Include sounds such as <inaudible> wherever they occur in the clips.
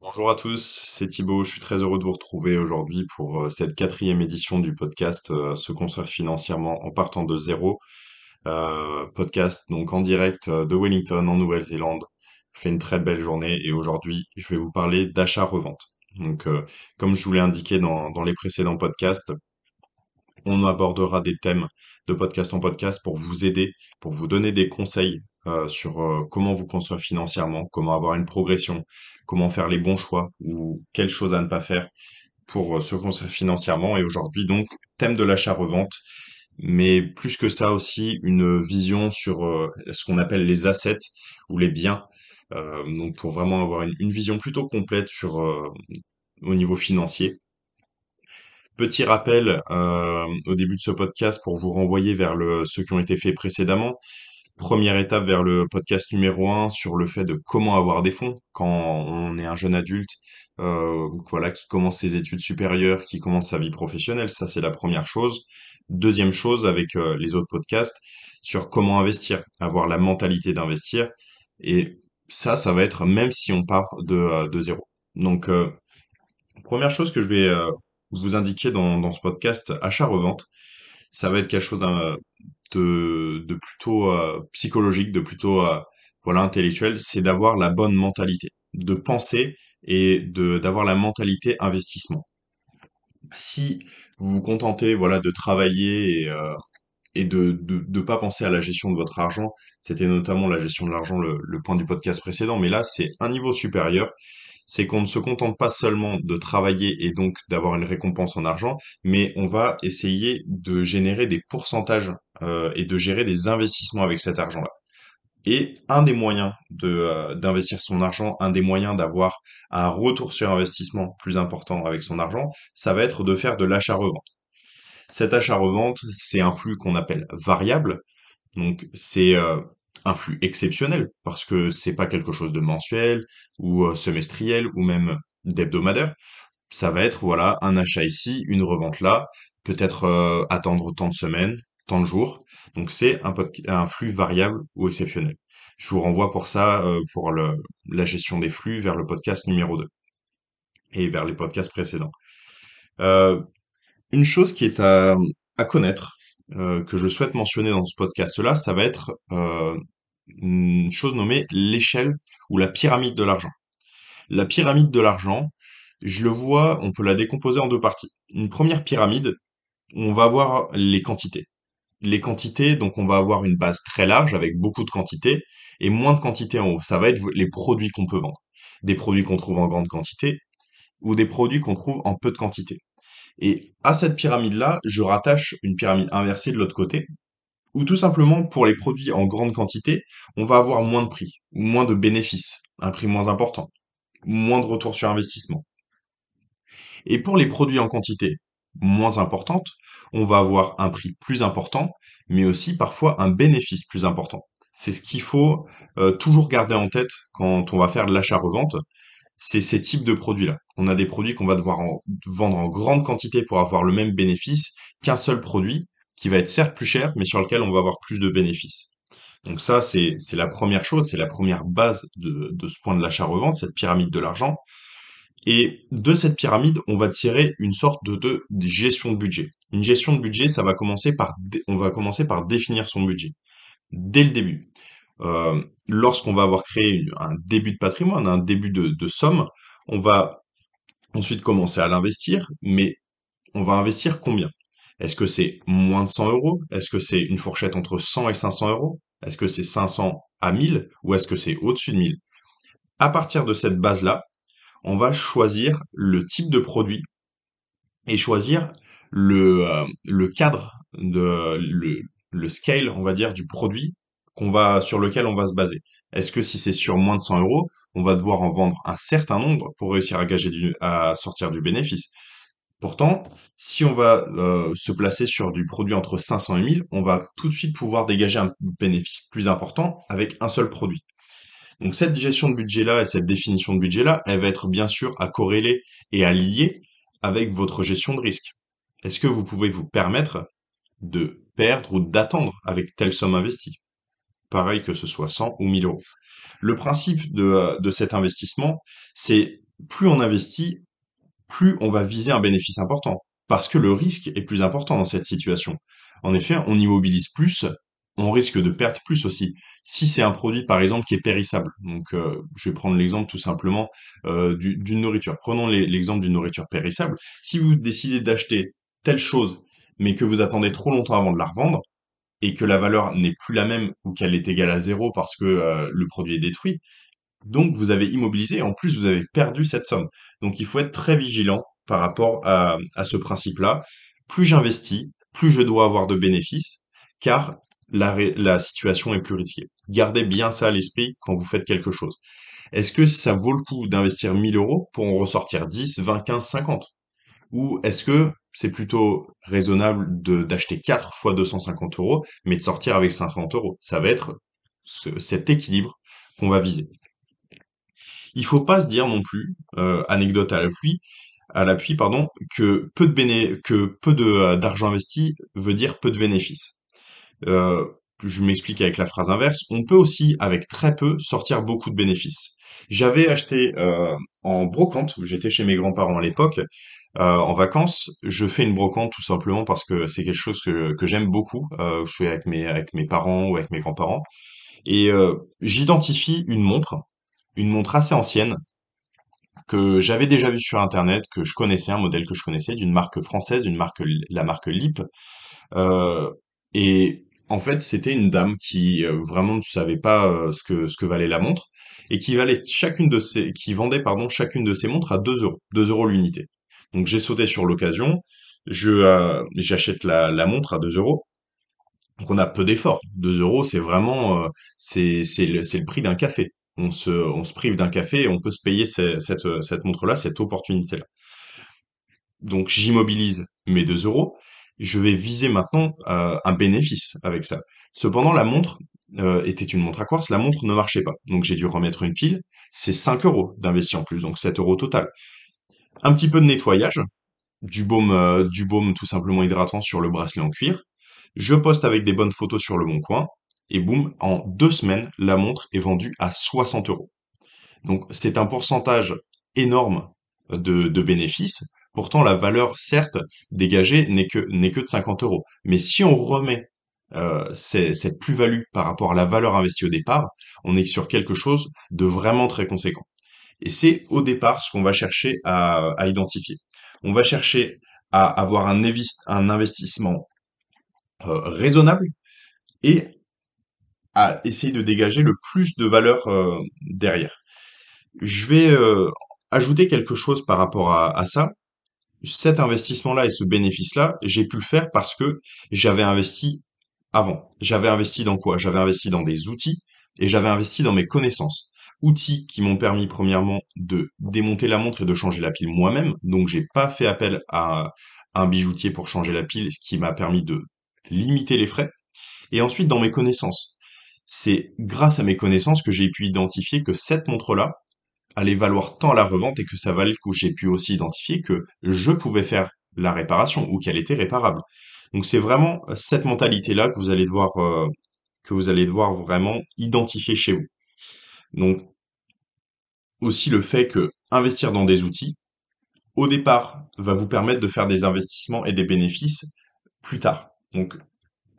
Bonjour à tous, c'est Thibaut. Je suis très heureux de vous retrouver aujourd'hui pour euh, cette quatrième édition du podcast euh, Se construire financièrement en partant de zéro. Euh, podcast donc en direct de Wellington en Nouvelle-Zélande. Je fais une très belle journée et aujourd'hui je vais vous parler d'achat-revente. Donc comme je vous l'ai indiqué dans, dans les précédents podcasts, on abordera des thèmes de podcast en podcast pour vous aider, pour vous donner des conseils euh, sur euh, comment vous construire financièrement, comment avoir une progression, comment faire les bons choix ou quelles choses à ne pas faire pour euh, se construire financièrement. Et aujourd'hui, donc, thème de l'achat-revente, mais plus que ça aussi, une vision sur ce qu'on appelle les assets ou les biens. Donc, pour vraiment avoir une, vision plutôt complète sur au niveau financier. Petit rappel euh, au début de ce podcast pour vous renvoyer vers le, ceux qui ont été faits précédemment. Première étape vers le podcast numéro un sur le fait de comment avoir des fonds quand on est un jeune adulte, euh, voilà, qui commence ses études supérieures, qui commence sa vie professionnelle. Ça, c'est la première chose. Deuxième chose avec euh, les autres podcasts sur comment investir, avoir la mentalité d'investir. Et ça, ça va être même si on part de, euh, de zéro. Donc, euh, première chose que je vais vous indiquer dans, dans ce podcast achat-revente, ça va être quelque chose de, de plutôt euh, psychologique, de plutôt euh, voilà intellectuel, c'est d'avoir la bonne mentalité, de penser et d'avoir la mentalité investissement. Si vous vous contentez voilà de travailler et, euh, et de, de pas penser à la gestion de votre argent, c'était notamment la gestion de l'argent le point du podcast précédent, mais là c'est un niveau supérieur c'est qu'on ne se contente pas seulement de travailler et donc d'avoir une récompense en argent, mais on va essayer de générer des pourcentages euh, et de gérer des investissements avec cet argent-là. Et un des moyens euh, d'investir son argent, un des moyens d'avoir un retour sur investissement plus important avec son argent, ça va être de faire de l'achat-revente. Cet achat-revente, c'est un flux qu'on appelle variable, donc c'est euh, un flux exceptionnel parce que c'est pas quelque chose de mensuel ou euh, semestriel ou même d'hebdomadaire. Ça va être voilà un achat ici, une revente là, peut-être euh, attendre tant de semaines, tant de jours. Donc c'est un, flux variable ou exceptionnel. Je vous renvoie pour ça, euh, pour la gestion des flux, vers le podcast numéro 2 et vers les podcasts précédents. Une chose qui est à connaître, euh, que je souhaite mentionner dans ce podcast-là, ça va être euh, une chose nommée l'échelle ou la pyramide de l'argent. La pyramide de l'argent, je le vois, on peut la décomposer en deux parties. Une première pyramide, on va avoir les quantités. Les quantités, donc on va avoir une base très large avec beaucoup de quantités et moins de quantités en haut. Ça va être les produits qu'on peut vendre. Des produits qu'on trouve en grande quantité ou des produits qu'on trouve en peu de quantité. Et à cette pyramide-là, je rattache une pyramide inversée de l'autre côté, ou tout simplement pour les produits en grande quantité, on va avoir moins de prix, moins de bénéfices, un prix moins important, moins de retour sur investissement. Et pour les produits en quantité moins importante, on va avoir un prix plus important, mais aussi parfois un bénéfice plus important. C'est ce qu'il faut euh, toujours garder en tête quand on va faire de l'achat-revente, c'est ces types de produits-là. On a des produits qu'on va devoir en- vendre en grande quantité pour avoir le même bénéfice qu'un seul produit qui va être certes plus cher, mais sur lequel on va avoir plus de bénéfices. Donc ça, c'est la première chose, c'est la première base de, ce point de l'achat-revente, cette pyramide de l'argent. Et de cette pyramide, on va tirer une sorte de, de, de gestion de budget. Une gestion de budget, ça va commencer par, on va commencer par définir son budget dès le début. Euh, lorsqu'on va avoir créé un début de patrimoine, un début de, somme, on va ensuite commencer à l'investir, mais on va investir combien? Est-ce que c'est moins de 100 euros? Est-ce que c'est une fourchette entre 100 et 500 euros? Est-ce que c'est 500 à 1000 ou est-ce que c'est au-dessus de 1000? À partir de cette base-là, on va choisir le type de produit et choisir le, euh, cadre de le, le scale, on va dire, du produit qu'on va sur lequel on va se baser. Est-ce que si c'est sur moins de 100 euros, on va devoir en vendre un certain nombre pour réussir à sortir du bénéfice? Pourtant, si on va euh, se placer sur du produit entre 500 et 1000, on va tout de suite pouvoir dégager un bénéfice plus important avec un seul produit. Donc cette gestion de budget-là et cette définition de budget-là, elle va être bien sûr à corréler et à lier avec votre gestion de risque. Est-ce que vous pouvez vous permettre de perdre ou d'attendre avec telle somme investie? Pareil que ce soit 100 ou 1000 euros. Le principe de, euh, de cet investissement, c'est plus on investit, plus on va viser un bénéfice important. Parce que le risque est plus important dans cette situation. En effet, on immobilise plus, on risque de perdre plus aussi. Si c'est un produit, par exemple, qui est périssable, donc euh, je vais prendre l'exemple tout simplement euh, du- d'une nourriture. Prenons l'exemple d'une nourriture périssable. Si vous décidez d'acheter telle chose, mais que vous attendez trop longtemps avant de la revendre, et que la valeur n'est plus la même ou qu'elle est égale à zéro parce que euh, le produit est détruit, donc vous avez immobilisé en plus vous avez perdu cette somme. Donc il faut être très vigilant par rapport à, ce principe-là. Plus j'investis, plus je dois avoir de bénéfices, car la, la situation est plus risquée. Gardez bien ça à l'esprit quand vous faites quelque chose. Est-ce que ça vaut le coup d'investir 1000 euros pour en ressortir 10, 20, 15, 50? Ou est-ce que c'est plutôt raisonnable d'acheter 4 fois 250 euros, mais de sortir avec 50 euros? Ça va être ce- cet équilibre qu'on va viser. Il faut pas se dire non plus, euh, anecdote à l'appui, à l'appui, pardon, que peu de béné que peu euh, d'argent investi veut dire peu de bénéfices. Euh, je m'explique avec la phrase inverse. On peut aussi, avec très peu, sortir beaucoup de bénéfices. J'avais acheté en brocante, j'étais chez mes grands-parents à l'époque, euh, en vacances. Je fais une brocante tout simplement parce que c'est quelque chose que, j'aime beaucoup. Euh, je fais avec mes, parents ou avec mes grands-parents. Et euh, j'identifie une montre, une montre assez ancienne, que j'avais déjà vu sur Internet, que je connaissais, un modèle que je connaissais, d'une marque française, la marque Lip. Et en fait, c'était une dame qui vraiment ne savait pas ce que valait la montre et qui valait chacune de ces, qui vendait pardon chacune de ces montres à 2 euros, 2 euros l'unité. Donc j'ai sauté sur l'occasion, euh, j'achète la, la montre à 2 euros. Donc on a peu d'efforts. 2 euros, c'est vraiment euh, c'est le, le prix d'un café. On se on se prive d'un café et on peut se payer ce- cette cette montre-là, cette opportunité-là. Donc j'immobilise mes 2 euros. Je vais viser maintenant euh, un bénéfice avec ça. Cependant, la montre euh, était une montre à quartz, la montre ne marchait pas. Donc j'ai dû remettre une pile. C'est 5 euros d'investi en plus, donc 7 euros total. Un petit peu de nettoyage, du baume, euh, du baume tout simplement hydratant sur le bracelet en cuir. Je poste avec des bonnes photos sur le bon coin. Et boum, en deux semaines, la montre est vendue à 60 euros. Donc c'est un pourcentage énorme de, de bénéfices. Pourtant, la valeur, certes, dégagée n'est que, de 50 euros. Mais si on remet euh, cette plus-value par rapport à la valeur investie au départ, on est sur quelque chose de vraiment très conséquent. Et c'est au départ ce qu'on va chercher à, identifier. On va chercher à avoir un, investissement euh, raisonnable et à essayer de dégager le plus de valeur euh, derrière. Je vais euh, ajouter quelque chose par rapport à ça. Cet investissement-là et ce bénéfice-là, j'ai pu le faire parce que j'avais investi avant. J'avais investi dans quoi? J'avais investi dans des outils et j'avais investi dans mes connaissances. Outils qui m'ont permis premièrement de démonter la montre et de changer la pile moi-même. Donc j'ai pas fait appel à un bijoutier pour changer la pile, ce qui m'a permis de limiter les frais. Et ensuite dans mes connaissances. C'est grâce à mes connaissances que j'ai pu identifier que cette montre-là, allait valoir tant la revente et que ça valait le coup. J'ai pu aussi identifier que je pouvais faire la réparation ou qu'elle était réparable. Donc c'est vraiment cette mentalité-là que vous allez devoir euh, que vous allez devoir vraiment identifier chez vous. Donc aussi le fait que investir dans des outils au départ va vous permettre de faire des investissements et des bénéfices plus tard. Donc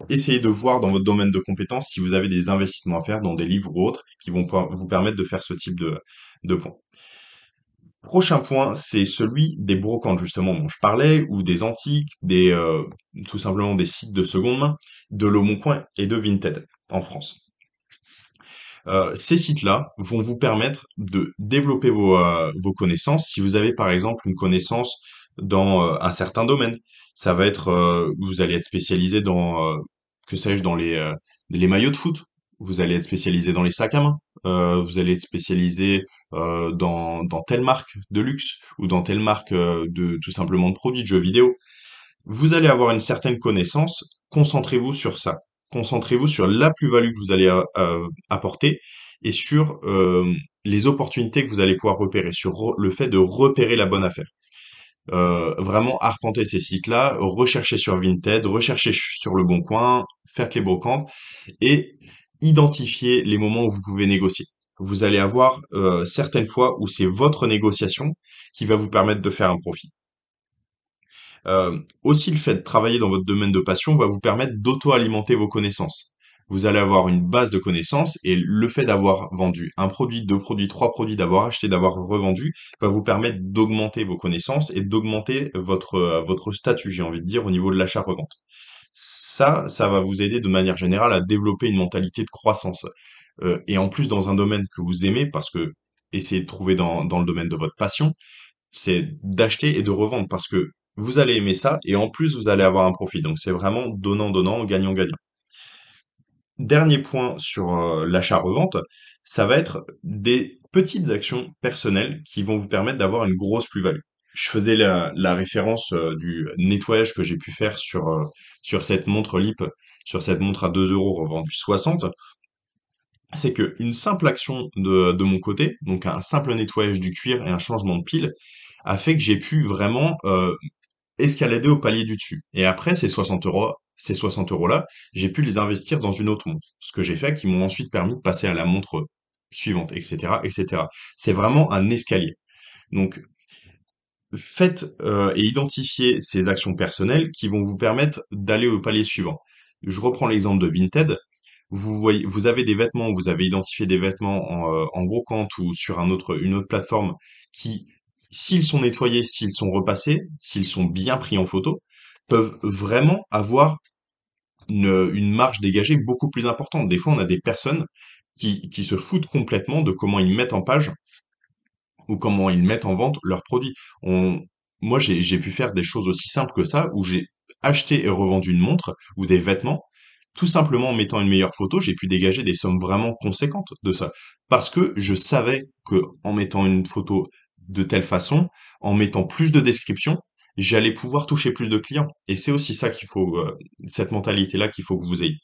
essayez de voir dans votre domaine de compétences si vous avez des investissements à faire dans des livres ou autres qui vont vous permettre de faire ce type de, de points. Prochain point, c'est celui des brocantes justement dont je parlais, ou des antiques, des euh, tout simplement des sites de seconde main, de Leboncoin et de Vinted en France. Euh, ces sites-là vont vous permettre de développer vos, euh, vos connaissances. Si vous avez par exemple une connaissance dans euh, un certain domaine, ça va être, vous allez être spécialisé dans, que sais-je, dans les, les maillots de foot. Vous allez être spécialisé dans les sacs à main. Vous allez être spécialisé dans, dans telle marque de luxe ou dans telle marque de tout simplement de produits de jeux vidéo. Vous allez avoir une certaine connaissance. Concentrez-vous sur ça. Concentrez-vous sur la plus-value que vous allez euh, euh, apporter et sur euh, les opportunités que vous allez pouvoir repérer, sur le fait de repérer la bonne affaire. Vraiment arpenter ces sites-là, rechercher sur Vinted, rechercher ch- sur Le Bon Coin, faire les brocantes et identifier les moments où vous pouvez négocier. vous allez avoir certaines fois où c'est votre négociation qui va vous permettre de faire un profit. Euh, aussi, le fait de travailler dans votre domaine de passion va vous permettre d'auto-alimenter vos connaissances. Vous allez avoir une base de connaissances et le fait d'avoir vendu un produit, deux produits, trois produits, d'avoir acheté, d'avoir revendu, va vous permettre d'augmenter vos connaissances et d'augmenter votre, euh, votre statut, j'ai envie de dire, au niveau de l'achat-revente. Ça, ça va vous aider de manière générale à développer une mentalité de croissance. Euh, et en plus, dans un domaine que vous aimez, parce que essayez de trouver dans, dans le domaine de votre passion, c'est d'acheter et de revendre parce que vous allez aimer ça et en plus vous allez avoir un profit. Donc c'est vraiment donnant donnant, gagnant gagnant. Dernier point sur euh, l'achat-revente, ça va être des petites actions personnelles qui vont vous permettre d'avoir une grosse plus-value. Je faisais la, référence euh, du nettoyage que j'ai pu faire sur, euh, sur cette montre LIP, sur cette montre à 2 euros revendue 60 c'est qu'une simple action de, mon côté, donc un simple nettoyage du cuir et un changement de pile, a fait que j'ai pu vraiment escalader au palier du dessus. Et après, ces 60 euros, ces 60 euros-là, j'ai pu les investir dans une autre montre. Ce que j'ai fait, qui m'ont ensuite permis de passer à la montre suivante, etc., etc. C'est vraiment un escalier. Donc, faites euh, et identifiez ces actions personnelles qui vont vous permettre d'aller au palier suivant. Je reprends l'exemple de Vinted vous avez des vêtements, vous avez identifié des vêtements en, euh, en ou sur une autre plateforme qui, s'ils sont nettoyés, s'ils sont repassés, s'ils sont bien pris en photo, peuvent vraiment avoir une, marge dégagée beaucoup plus importante. Des fois, on a des personnes qui, se foutent complètement de comment ils mettent en page ou comment ils mettent en vente leurs produits. Moi, j'ai, j'ai pu faire des choses aussi simples que ça, où j'ai acheté et revendu une montre ou des vêtements tout simplement en mettant une meilleure photo, j'ai pu dégager des sommes vraiment conséquentes de ça. Parce que je savais que en mettant une photo de telle façon, en mettant plus de descriptions, j'allais pouvoir toucher plus de clients. Et c'est aussi ça qu'il faut, euh, cette mentalité-là qu'il faut que vous ayez.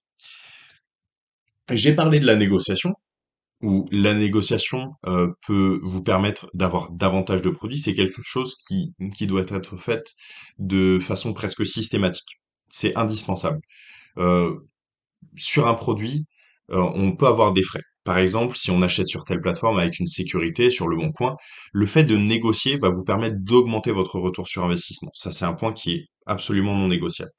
J'ai parlé de la négociation, où la négociation euh, peut vous permettre d'avoir davantage de produits. C'est quelque chose qui, doit être fait de façon presque systématique. C'est indispensable. Euh, sur un produit, on peut avoir des frais. Par exemple, si on achète sur telle plateforme avec une sécurité sur le bon coin, le fait de négocier va vous permettre d'augmenter votre retour sur investissement. Ça, c'est un point qui est absolument non négociable.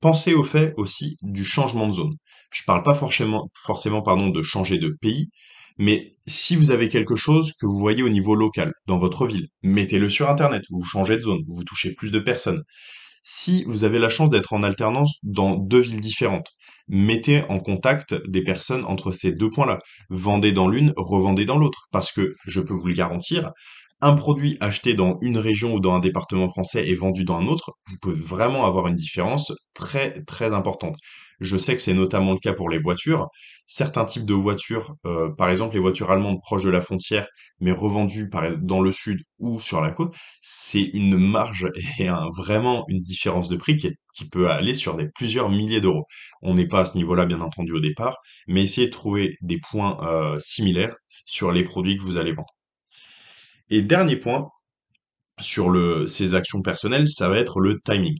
Pensez au fait aussi du changement de zone. Je ne parle pas forcément, forcément pardon, de changer de pays, mais si vous avez quelque chose que vous voyez au niveau local, dans votre ville, mettez-le sur Internet, vous changez de zone, vous touchez plus de personnes. Si vous avez la chance d'être en alternance dans deux villes différentes, mettez en contact des personnes entre ces deux points-là. Vendez dans l'une, revendez dans l'autre. Parce que, je peux vous le garantir, un produit acheté dans une région ou dans un département français et vendu dans un autre, vous pouvez vraiment avoir une différence très très importante. Je sais que c'est notamment le cas pour les voitures. Certains types de voitures, euh, par exemple les voitures allemandes proches de la frontière, mais revendues dans le sud ou sur la côte, c'est une marge <laughs> et vraiment une différence de prix qui, peut aller sur plusieurs milliers d'euros. On n'est pas à ce niveau-là bien entendu au départ, mais essayez de trouver des points euh, similaires sur les produits que vous allez vendre. Et dernier point sur le, ces actions personnelles, ça va être le timing.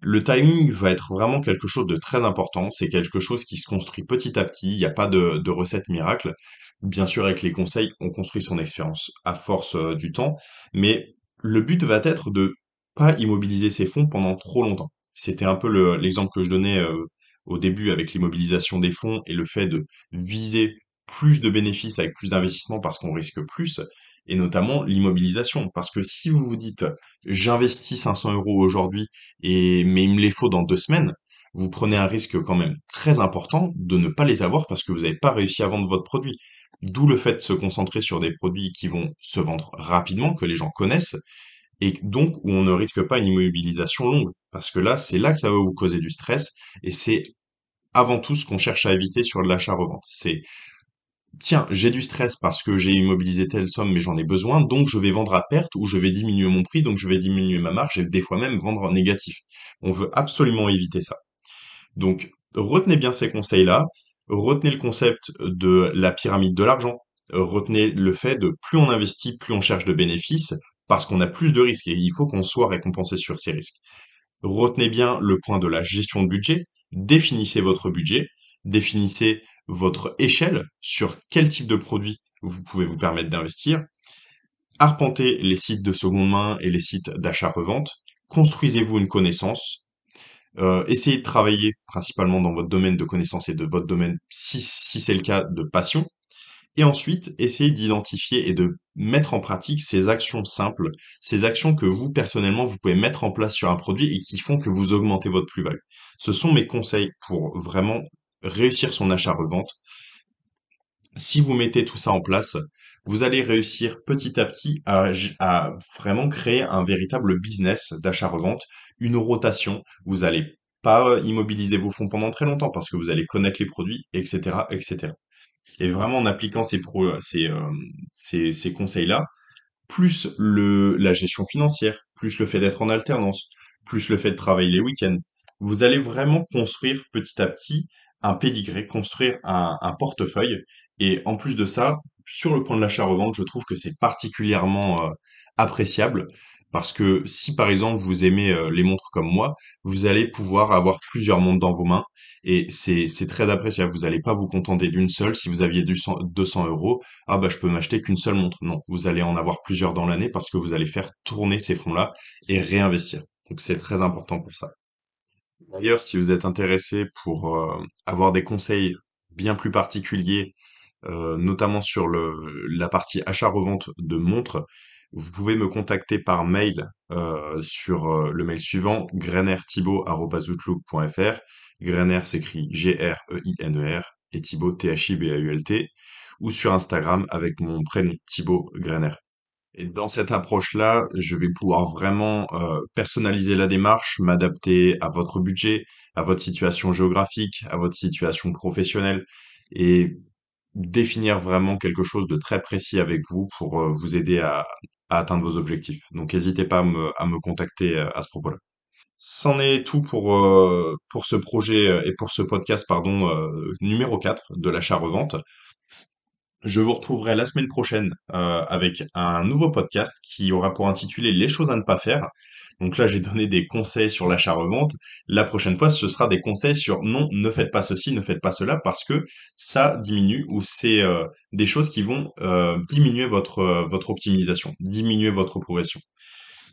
Le timing va être vraiment quelque chose de très important. C'est quelque chose qui se construit petit à petit. Il n'y a pas de, recette miracle. Bien sûr, avec les conseils, on construit son expérience à force euh, du temps. Mais le but va être de pas immobiliser ses fonds pendant trop longtemps. C'était un peu l'exemple que je donnais euh, au début avec l'immobilisation des fonds et le fait de viser plus de bénéfices avec plus d'investissement parce qu'on risque plus et notamment l'immobilisation. Parce que si vous vous dites, j'investis 500 euros aujourd'hui, et mais il me les faut dans deux semaines, vous prenez un risque quand même très important de ne pas les avoir parce que vous n'avez pas réussi à vendre votre produit. D'où le fait de se concentrer sur des produits qui vont se vendre rapidement, que les gens connaissent, et donc où on ne risque pas une immobilisation longue. Parce que là, c'est là que ça va vous causer du stress, et c'est avant tout ce qu'on cherche à éviter sur l'achat-revente. C'est tiens, j'ai du stress parce que j'ai immobilisé telle somme, mais j'en ai besoin, donc je vais vendre à perte ou je vais diminuer mon prix, donc je vais diminuer ma marge et des fois même vendre en négatif. On veut absolument éviter ça. Donc, retenez bien ces conseils-là, retenez le concept de la pyramide de l'argent, retenez le fait de plus on investit, plus on cherche de bénéfices, parce qu'on a plus de risques et il faut qu'on soit récompensé sur ces risques. Retenez bien le point de la gestion de budget, définissez votre budget, définissez votre échelle sur quel type de produit vous pouvez vous permettre d'investir. Arpentez les sites de seconde main et les sites d'achat-revente. Construisez-vous une connaissance. Euh, essayez de travailler principalement dans votre domaine de connaissance et de votre domaine, si, si c'est le cas, de passion. Et ensuite, essayez d'identifier et de mettre en pratique ces actions simples, ces actions que vous, personnellement, vous pouvez mettre en place sur un produit et qui font que vous augmentez votre plus-value. Ce sont mes conseils pour vraiment réussir son achat-revente. Si vous mettez tout ça en place, vous allez réussir petit à petit à, vraiment créer un véritable business d'achat-revente, une rotation. Vous allez pas immobiliser vos fonds pendant très longtemps parce que vous allez connaître les produits, etc., etc. Et vraiment en appliquant ces, euh, conseils-là, plus la gestion financière, plus le fait d'être en alternance, plus le fait de travailler les week-ends, vous allez vraiment construire petit à petit un pédigré, construire un, portefeuille. Et en plus de ça, sur le point de l'achat-revente, je trouve que c'est particulièrement euh, appréciable parce que si par exemple vous aimez euh, les montres comme moi, vous allez pouvoir avoir plusieurs montres dans vos mains et c'est très appréciable. Vous n'allez pas vous contenter d'une seule. Si vous aviez du 100 200 euros, ah bah je peux m'acheter qu'une seule montre. Non, vous allez en avoir plusieurs dans l'année parce que vous allez faire tourner ces fonds-là et réinvestir. Donc c'est très important pour ça. D'ailleurs, si vous êtes intéressé pour euh, avoir des conseils bien plus particuliers euh, notamment sur la partie achat-revente de montres, vous pouvez me contacter par mail euh, sur le mail suivant grenerthibault.outlook.fr. Grener s'écrit G-R-E-I-N-E-R et Thibault T-H-I-B-A-U-L-T ou sur Instagram avec mon prénom Thibault Grener. Et dans cette approche-là, je vais pouvoir vraiment euh, personnaliser la démarche, m'adapter à votre budget, à votre situation géographique, à votre situation professionnelle et définir vraiment quelque chose de très précis avec vous pour euh, vous aider à, atteindre vos objectifs. Donc n'hésitez pas à me, contacter euh, à ce propos-là. C'en est tout pour, pour ce projet et pour ce podcast pardon, numéro 4 de l'achat-revente. Je vous retrouverai la semaine prochaine euh, avec un nouveau podcast qui aura pour intitulé Les choses à ne pas faire. Donc là, j'ai donné des conseils sur l'achat-revente. La prochaine fois, ce sera des conseils sur non, ne faites pas ceci, ne faites pas cela, parce que ça diminue ou c'est euh, des choses qui vont euh, diminuer votre, votre optimisation, diminuer votre progression.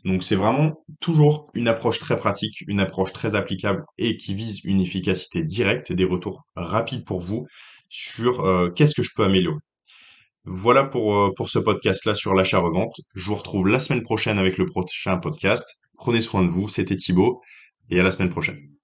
Donc c'est vraiment toujours une approche très pratique, une approche très applicable et qui vise une efficacité directe et des retours rapides pour vous sur qu'est-ce que je peux améliorer. Voilà pour, euh, pour ce podcast-là sur l'achat-revente. Je vous retrouve la semaine prochaine avec le prochain podcast. Prenez soin de vous, c'était Thibaut, et à la semaine prochaine.